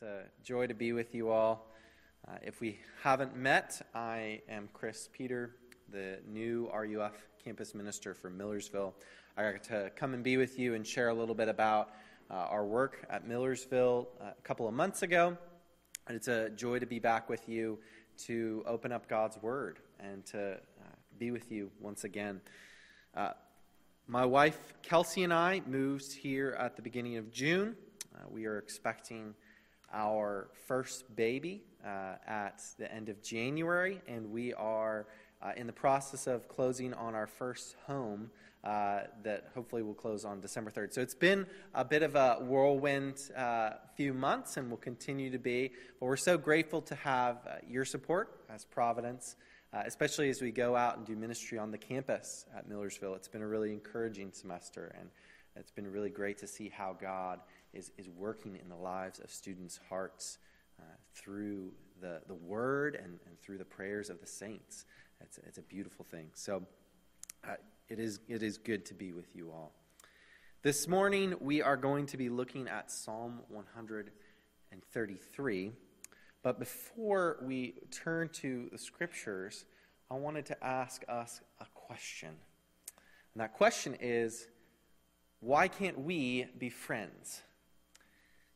It's a joy to be with you all. Uh, if we haven't met, I am Chris Peter, the new RUF campus minister for Millersville. I got to come and be with you and share a little bit about uh, our work at Millersville uh, a couple of months ago. And it's a joy to be back with you to open up God's Word and to uh, be with you once again. Uh, my wife, Kelsey, and I moved here at the beginning of June. Uh, we are expecting our first baby uh, at the end of January, and we are uh, in the process of closing on our first home uh, that hopefully will close on December 3rd. So it's been a bit of a whirlwind uh, few months and will continue to be, but we're so grateful to have uh, your support as Providence. Uh, especially as we go out and do ministry on the campus at Millersville. It's been a really encouraging semester, and it's been really great to see how God is, is working in the lives of students' hearts uh, through the, the word and, and through the prayers of the saints. It's, it's a beautiful thing. So uh, it, is, it is good to be with you all. This morning, we are going to be looking at Psalm 133. But before we turn to the scriptures, I wanted to ask us a question. And that question is why can't we be friends?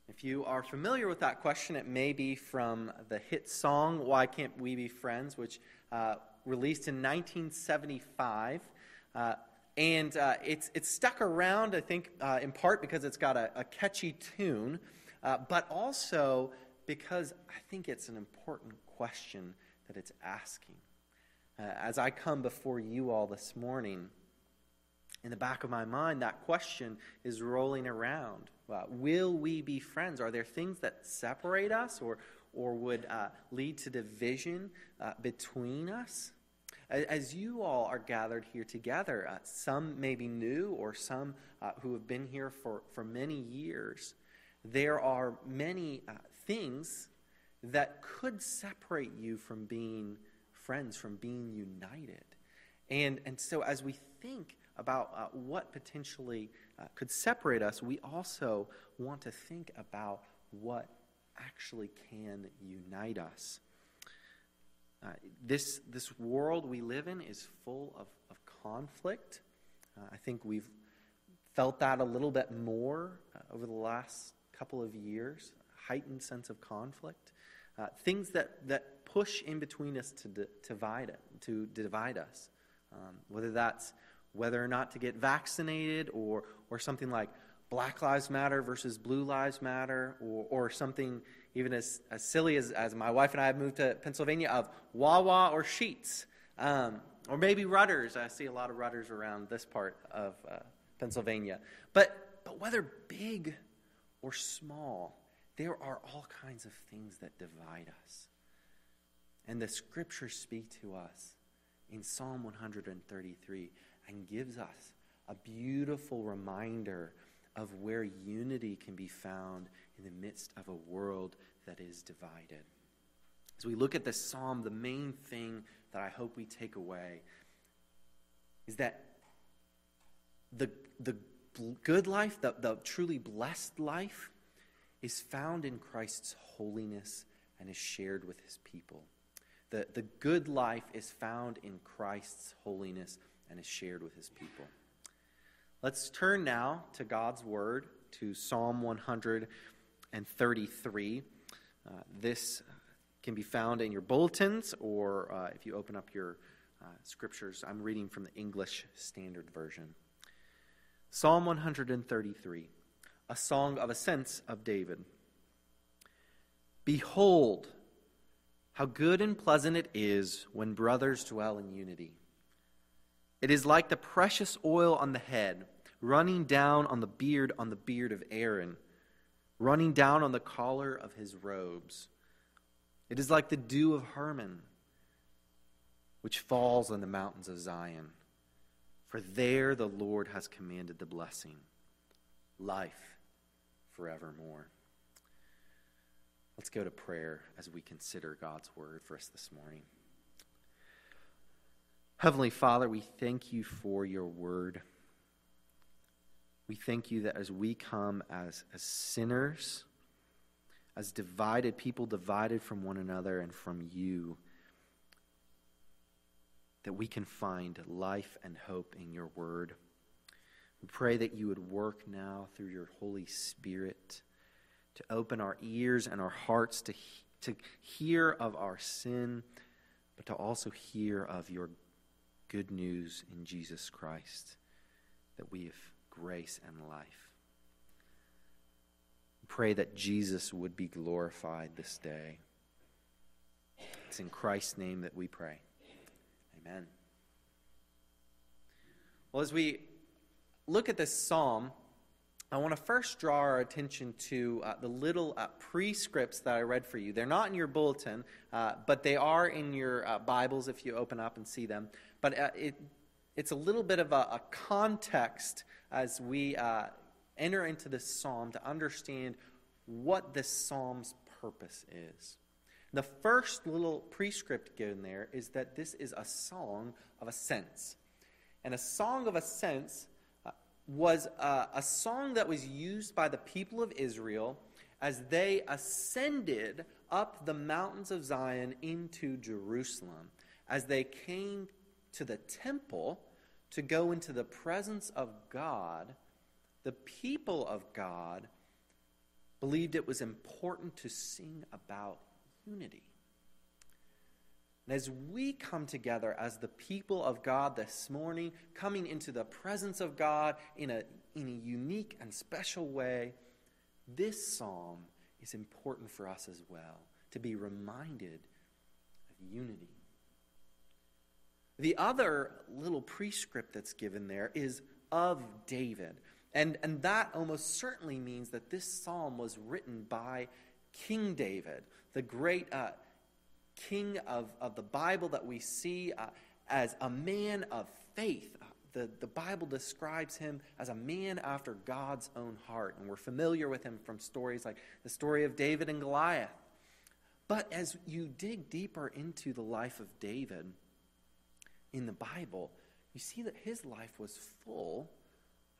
If you are familiar with that question, it may be from the hit song, Why Can't We Be Friends, which uh, released in 1975. Uh, and uh, it's, it's stuck around, I think, uh, in part because it's got a, a catchy tune, uh, but also because I think it's an important question that it's asking. Uh, as I come before you all this morning, in the back of my mind, that question is rolling around. Uh, will we be friends? Are there things that separate us or, or would uh, lead to division uh, between us? As you all are gathered here together, uh, some may be new or some uh, who have been here for, for many years, there are many uh, things that could separate you from being friends, from being united. And, and so, as we think about uh, what potentially uh, could separate us, we also want to think about what actually can unite us. Uh, this, this world we live in is full of, of conflict. Uh, I think we've felt that a little bit more uh, over the last couple of years heightened sense of conflict, uh, things that, that push in between us to, d- divide, it, to divide us. Um, whether that's whether or not to get vaccinated or, or something like Black Lives Matter versus Blue Lives Matter or, or something even as, as silly as, as my wife and I have moved to Pennsylvania of Wawa or Sheetz Um, or maybe Rutter's. I see a lot of Rutter's around this part of uh, Pennsylvania. But, but whether big or small, there are all kinds of things that divide us. And the scriptures speak to us in Psalm 133 and gives us a beautiful reminder of where unity can be found in the midst of a world that is divided. As we look at this psalm, the main thing that I hope we take away is that the, the good life, the, the truly blessed life, is found in Christ's holiness and is shared with his people. The, the good life is found in Christ's holiness and is shared with his people. Let's turn now to God's word, to Psalm 133. Uh, this can be found in your bulletins, or uh, if you open up your uh, scriptures, I'm reading from the English Standard Version. Psalm 133 a song of ascents of David. Behold, how good and pleasant it is when brothers dwell in unity. It is like the precious oil on the head, running down on the beard on the beard of Aaron, running down on the collar of his robes. It is like the dew of Hermon, which falls on the mountains of Zion. For there the Lord has commanded the blessing, life forevermore. Let's go to prayer as we consider God's word for us this morning. Heavenly Father, we thank you for your word. We thank you that as we come as, as sinners, as divided people, divided from one another and from you, that we can find life and hope in your word. We pray that you would work now through your Holy Spirit to open our ears and our hearts to, to hear of our sin, but to also hear of your good news in Jesus Christ, that we have grace and life. Pray that Jesus would be glorified this day. It's in Christ's name that we pray. Amen. Well, as we look at this psalm, I want to first draw our attention to uh, the little uh, prescripts that I read for you. They're not in your bulletin, uh, but they are in your uh, Bibles if you open up and see them. But uh, it, it's a little bit of a, a context as we uh, enter into this psalm to understand what this psalm's purpose is. The first little prescript given there is that this is a song of ascents. And a song of ascents uh, was uh, a song that was used by the people of Israel as they ascended up the mountains of Zion into Jerusalem, as they came to the temple to go into the presence of God, the people of God believed it was important to sing about unity. And as we come together as the people of God this morning, coming into the presence of God in a, in a unique and special way, this psalm is important for us as well to be reminded of unity. The other little prescript that's given there is of David. And, and that almost certainly means that this psalm was written by King David, the great uh, king of, of the Bible that we see uh, as a man of faith. Uh, the, the Bible describes him as a man after God's own heart. And we're familiar with him from stories like the story of David and Goliath. But as you dig deeper into the life of David in the Bible, you see that his life was full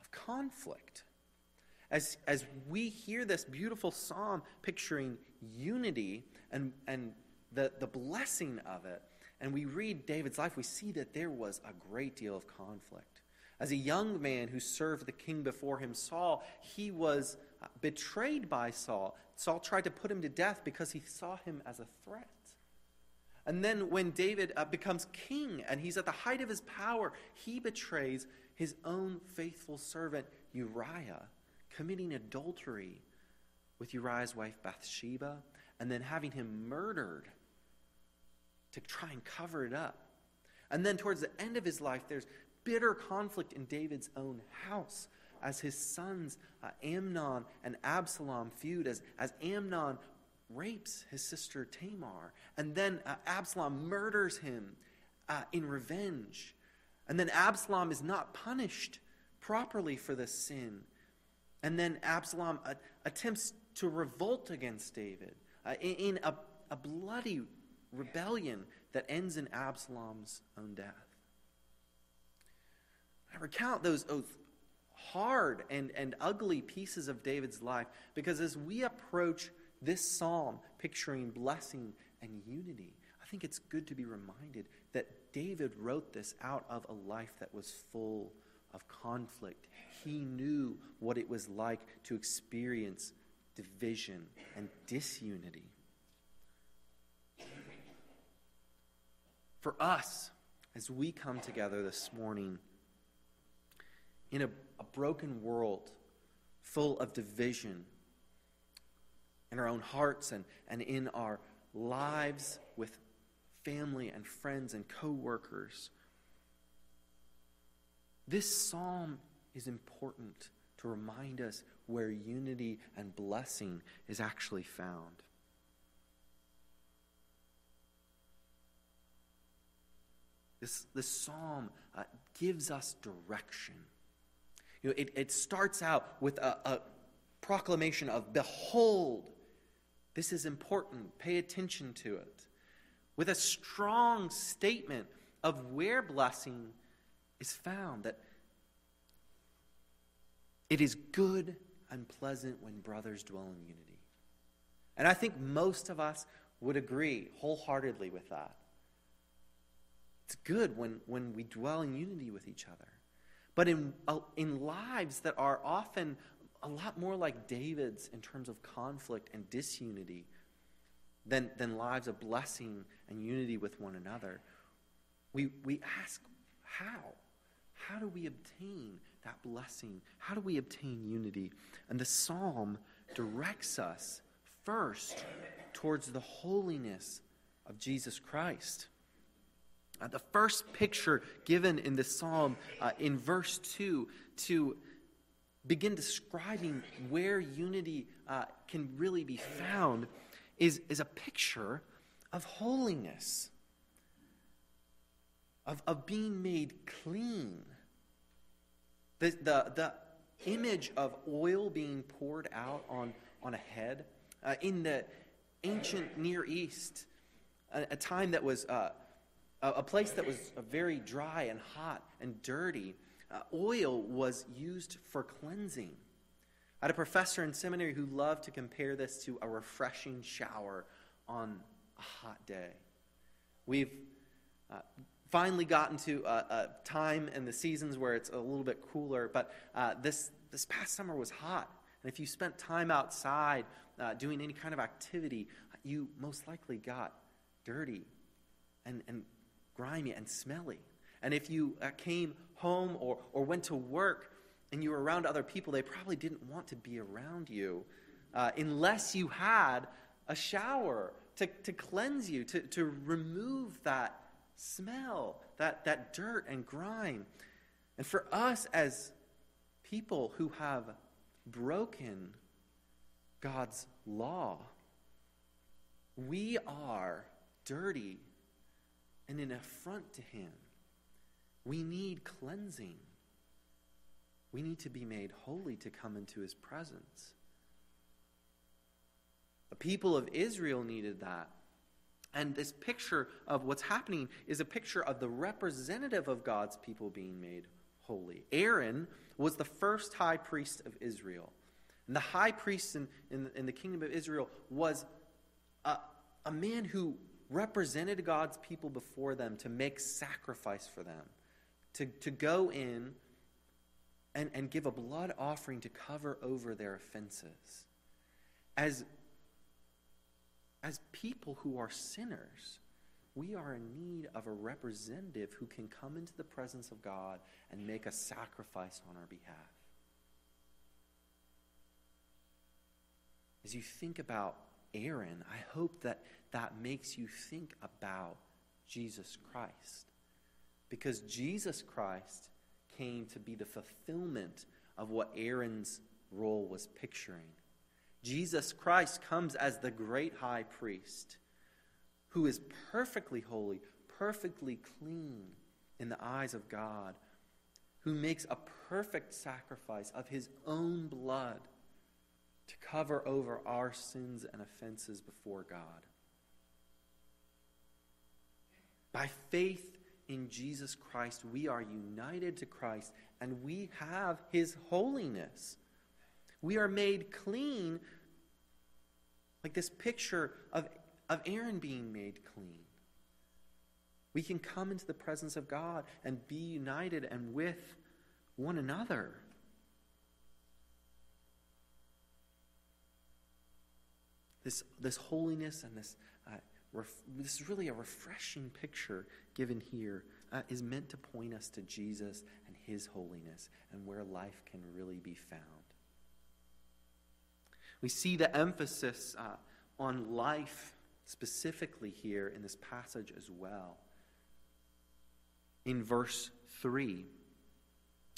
of conflict. As, as we hear this beautiful psalm picturing unity and, and the, the blessing of it, and we read David's life, we see that there was a great deal of conflict. As a young man who served the king before him, Saul, he was uh, betrayed by Saul. Saul tried to put him to death because he saw him as a threat. And then when David uh, becomes king and he's at the height of his power, he betrays his own faithful servant Uriah, committing adultery with Uriah's wife Bathsheba, and then having him murdered to try and cover it up. And then towards the end of his life, there's bitter conflict in David's own house as his sons uh, Amnon and Absalom feud, as, as Amnon rapes his sister Tamar. And then uh, Absalom murders him uh, in revenge. And then Absalom is not punished properly for this sin. And then Absalom uh, attempts to revolt against David uh, in, in a, a bloody rebellion that ends in Absalom's own death. I recount those, those hard and, and ugly pieces of David's life because as we approach this psalm picturing blessing and unity, I think it's good to be reminded that David wrote this out of a life that was full of conflict. He knew what it was like to experience division and disunity. For us, as we come together this morning in a, a broken world full of division, in our own hearts and, and in our lives with family and friends and co-workers. This psalm is important to remind us where unity and blessing is actually found. This, this psalm uh, gives us direction. You know, it, it starts out with a, a proclamation of, Behold, this is important. Pay attention to it. With a strong statement of where blessing is found, that it is good and pleasant when brothers dwell in unity. And I think most of us would agree wholeheartedly with that. It's good when, when we dwell in unity with each other. But in, uh, in lives that are often a lot more like David's in terms of conflict and disunity than, than lives of blessing and unity with one another, we, we ask, how? How do we obtain that blessing? How do we obtain unity? And the psalm directs us first towards the holiness of Jesus Christ. Uh, the first picture given in the psalm uh, in verse 2 to begin describing where unity uh, can really be found is, is a picture of holiness, of, of being made clean. The, the, the image of oil being poured out on, on a head uh, in the ancient Near East, a, a time that was uh, a, a, place that was very dry and hot and dirty, oil was used for cleansing. I had a professor in seminary who loved to compare this to a refreshing shower on a hot day. We've uh, finally gotten to a, a, time in the seasons where it's a little bit cooler, but uh, this, this past summer was hot. And if you spent time outside uh, doing any kind of activity, you most likely got dirty and, and grimy and smelly. And if you uh, came home or, or went to work and you were around other people, they probably didn't want to be around you uh, unless you had a shower to, to cleanse you, to, to remove that smell, that, that dirt and grime. And for us as people who have broken God's law, we are dirty and an affront to Him. We need cleansing. We need to be made holy to come into His presence. The people of Israel needed that. And this picture of what's happening is a picture of the representative of God's people being made holy. Aaron was the first high priest of Israel. And the high priest in, in, in the kingdom of Israel was a, a man who represented God's people before them to make sacrifice for them, to, to go in and, and give a blood offering to cover over their offenses. As, as people who are sinners, we are in need of a representative who can come into the presence of God and make a sacrifice on our behalf. As you think about Aaron, I hope that that makes you think about Jesus Christ. Because Jesus Christ came to be the fulfillment of what Aaron's role was picturing. Jesus Christ comes as the great high priest who is perfectly holy, perfectly clean in the eyes of God, who makes a perfect sacrifice of his own blood to cover over our sins and offenses before God. By faith in Jesus Christ, we are united to Christ and we have his holiness. We are made clean, like this picture of, of Aaron being made clean. We can come into the presence of God and be united and with one another. This, this holiness and this ref- this is really a refreshing picture given here, uh, is meant to point us to Jesus and his holiness and where life can really be found. We see the emphasis uh, on life specifically here in this passage as well. In verse 3,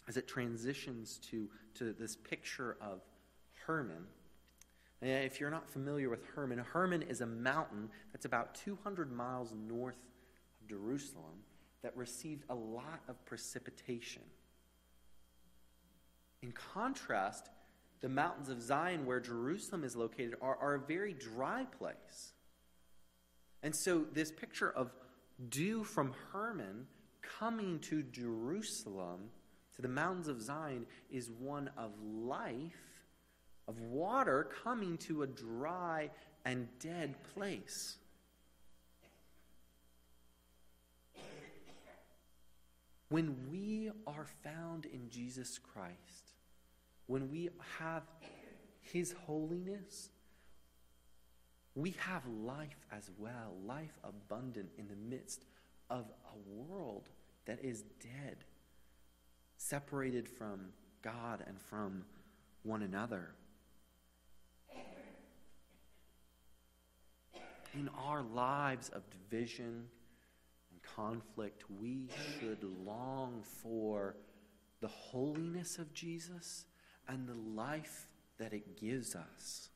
as it transitions to, to this picture of Hermon, Uh, if you're not familiar with Hermon, Hermon is a mountain that's about 200 miles north of Jerusalem that received a lot of precipitation. In contrast, the mountains of Zion, where Jerusalem is located, are, are a very dry place. And so, this picture of dew from Hermon coming to Jerusalem, to the mountains of Zion, is one of life of water coming to a dry and dead place. When we are found in Jesus Christ, when we have His holiness, we have life as well, life abundant in the midst of a world that is dead, separated from God and from one another. In our lives of division and conflict, we should long for the holiness of Jesus and the life that it gives us.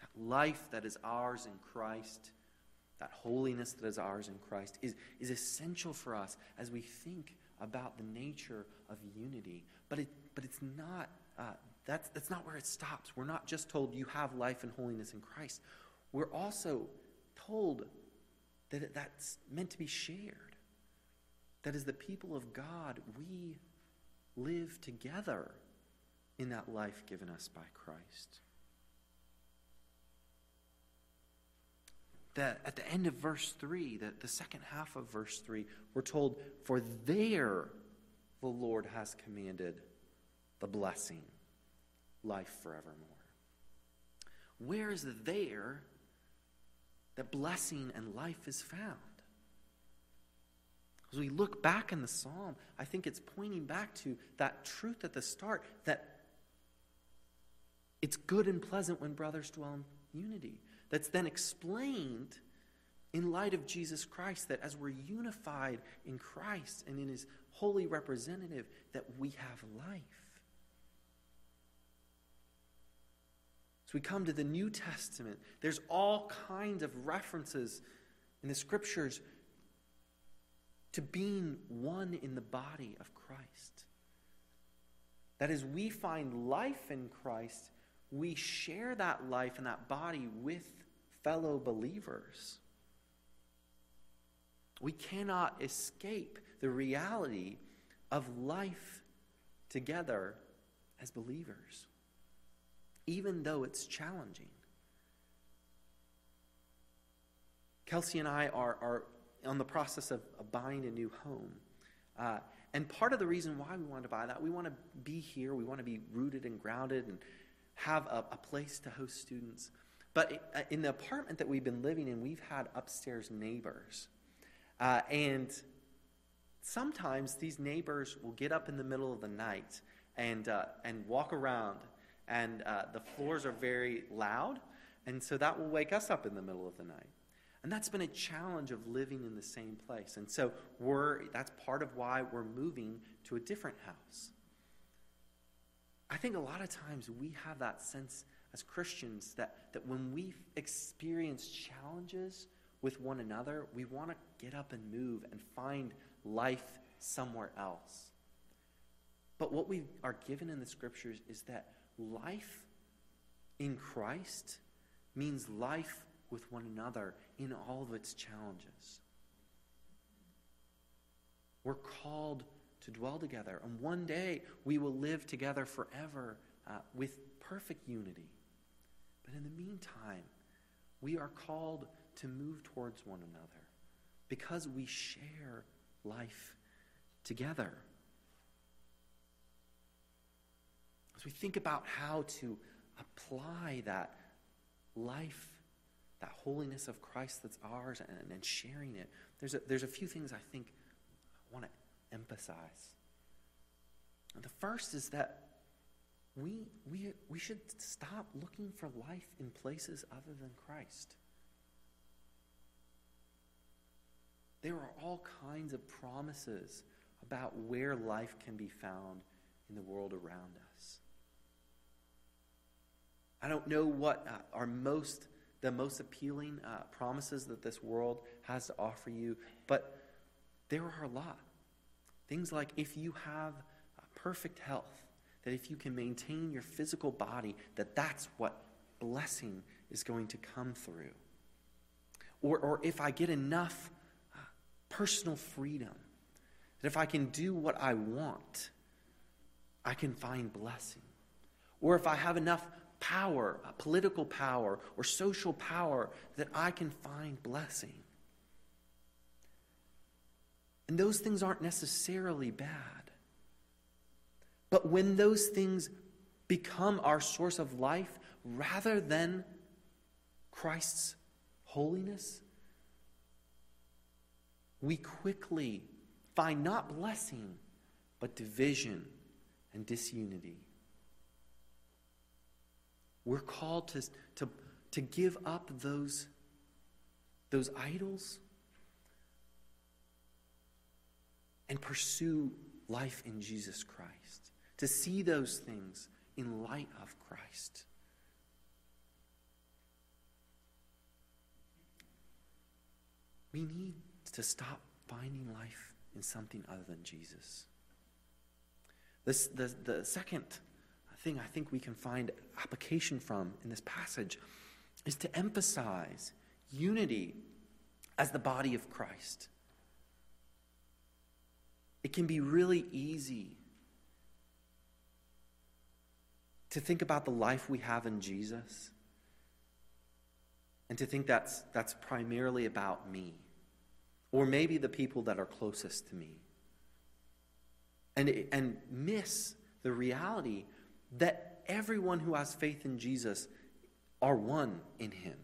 That life that is ours in Christ, that holiness that is ours in Christ, is, is essential for us as we think about the nature of unity. But, it, but it's not, uh, that's, that's not where it stops. We're not just told you have life and holiness in Christ. We're also told that that's meant to be shared. That as the people of God, we live together in that life given us by Christ. That at the end of verse 3, the, the second half of verse 3, we're told, For there the Lord has commanded the blessing, life forevermore. Where is the there that blessing and life is found? As we look back in the psalm, I think it's pointing back to that truth at the start that it's good and pleasant when brothers dwell in unity. That's then explained in light of Jesus Christ that as we're unified in Christ and in his holy representative, that we have life. As we come to the New Testament, there's all kinds of references in the scriptures to being one in the body of Christ. That as we find life in Christ, we share that life and that body with fellow believers. We cannot escape the reality of life together as believers, even though it's challenging. Kelsey and I are, are on the process of, of buying a new home. Uh, and part of the reason why we want to buy that, we want to be here, we want to be rooted and grounded and have a, a place to host students. But uh, in the apartment that we've been living in, we've had upstairs neighbors. Uh, and sometimes these neighbors will get up in the middle of the night and, uh, and walk around, and uh, the floors are very loud, and so that will wake us up in the middle of the night. And that's been a challenge of living in the same place. And so we're, that's part of why we're moving to a different house. I think a lot of times we have that sense as Christians that, that when we experience challenges with one another, we want to get up and move and find life somewhere else. But what we are given in the scriptures is that life in Christ means life with one another in all of its challenges. We're called to dwell together, and one day we will live together forever uh, with perfect unity. But in the meantime, we are called to move towards one another because we share life together. As we think about how to apply that life that holiness of Christ that's ours and, and sharing it, there's a, there's a few things I think I want to emphasize. And the first is that we, we, we should stop looking for life in places other than Christ. There are all kinds of promises about where life can be found in the world around us. I don't know what uh, are most the most appealing uh, promises that this world has to offer you, but there are a lot. Things like if you have perfect health, that if you can maintain your physical body, that that's what blessing is going to come through. Or, or if I get enough uh, personal freedom, that if I can do what I want, I can find blessing. Or if I have enough power, political power, or social power that I can find blessing. And those things aren't necessarily bad. But when those things become our source of life rather than Christ's holiness, we quickly find not blessing, but division and disunity. We're called to, to, to give up those, those idols and pursue life in Jesus Christ, to see those things in light of Christ. We need to stop finding life in something other than Jesus. This, the, the second thing I think we can find application from in this passage is to emphasize unity as the body of Christ. It can be really easy to think about the life we have in Jesus and to think that's, that's primarily about me or maybe the people that are closest to me and, and miss the reality that everyone who has faith in Jesus are one in him.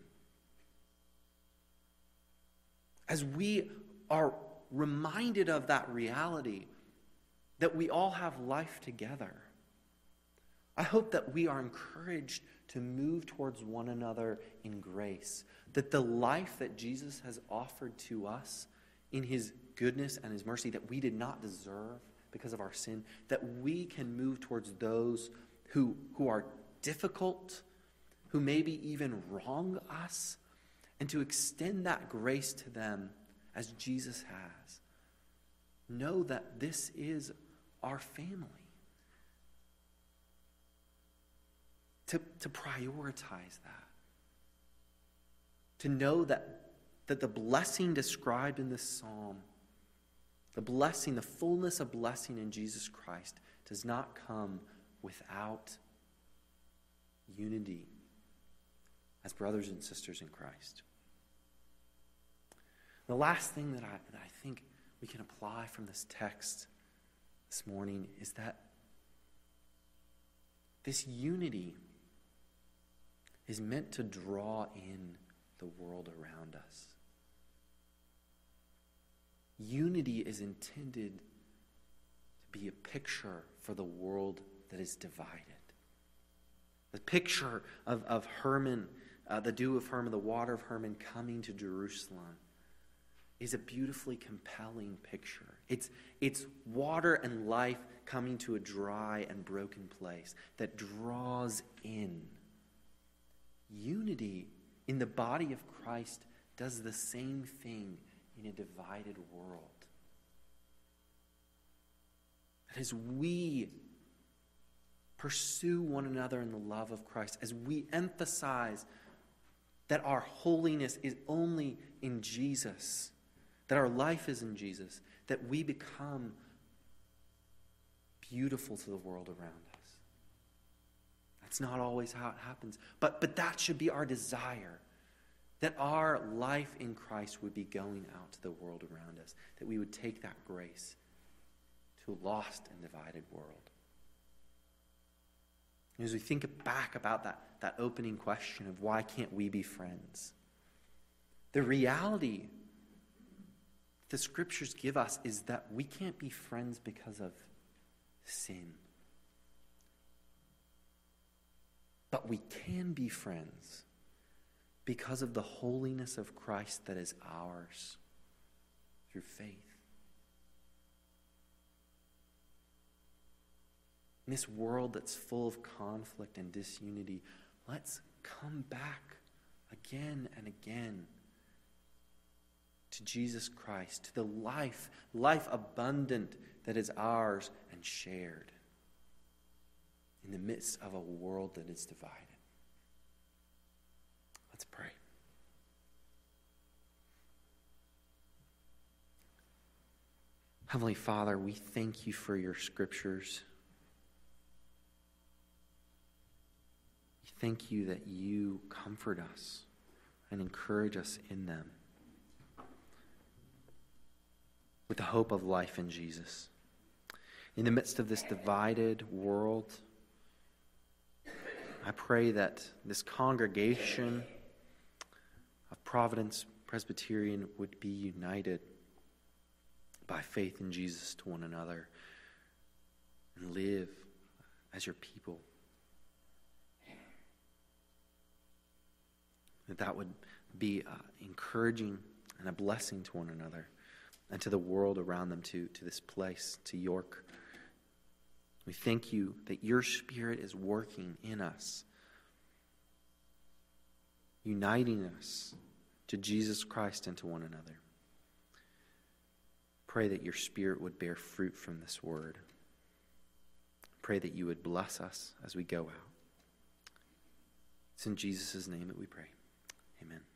As we are reminded of that reality, that we all have life together, I hope that we are encouraged to move towards one another in grace, that the life that Jesus has offered to us in his goodness and his mercy that we did not deserve because of our sin, that we can move towards those who, who are difficult, who maybe even wrong us, and to extend that grace to them as Jesus has. Know that this is our family. To, to prioritize that. To know that, that the blessing described in this psalm, the blessing, the fullness of blessing in Jesus Christ, does not come without unity as brothers and sisters in Christ. The last thing that I, that I think we can apply from this text this morning is that this unity is meant to draw in the world around us. Unity is intended to be a picture for the world that is divided. The picture of, of Hermon, uh, the dew of Hermon, the water of Hermon coming to Jerusalem is a beautifully compelling picture. It's, it's water and life coming to a dry and broken place that draws in. Unity in the body of Christ does the same thing in a divided world. as we pursue one another in the love of Christ, as we emphasize that our holiness is only in Jesus, that our life is in Jesus, that we become beautiful to the world around us. That's not always how it happens, but, but that should be our desire. That our life in Christ would be going out to the world around us, that we would take that grace to a lost and divided world. As we think back about that, that opening question of why can't we be friends, the reality the scriptures give us is that we can't be friends because of sin. But we can be friends because of the holiness of Christ that is ours through faith. In this world that's full of conflict and disunity, let's come back again and again to Jesus Christ, to the life, life abundant that is ours and shared in the midst of a world that is divided. Let's pray. Heavenly Father, we thank you for your scriptures. Thank you that you comfort us and encourage us in them with the hope of life in Jesus. In the midst of this divided world, I pray that this congregation of Providence Presbyterian would be united by faith in Jesus to one another and live as your people. That that would be uh, encouraging and a blessing to one another and to the world around them, to, to this place, to York. We thank you that your Spirit is working in us, uniting us to Jesus Christ and to one another. Pray that your Spirit would bear fruit from this word. Pray that you would bless us as we go out. It's in Jesus' name that we pray. Amen.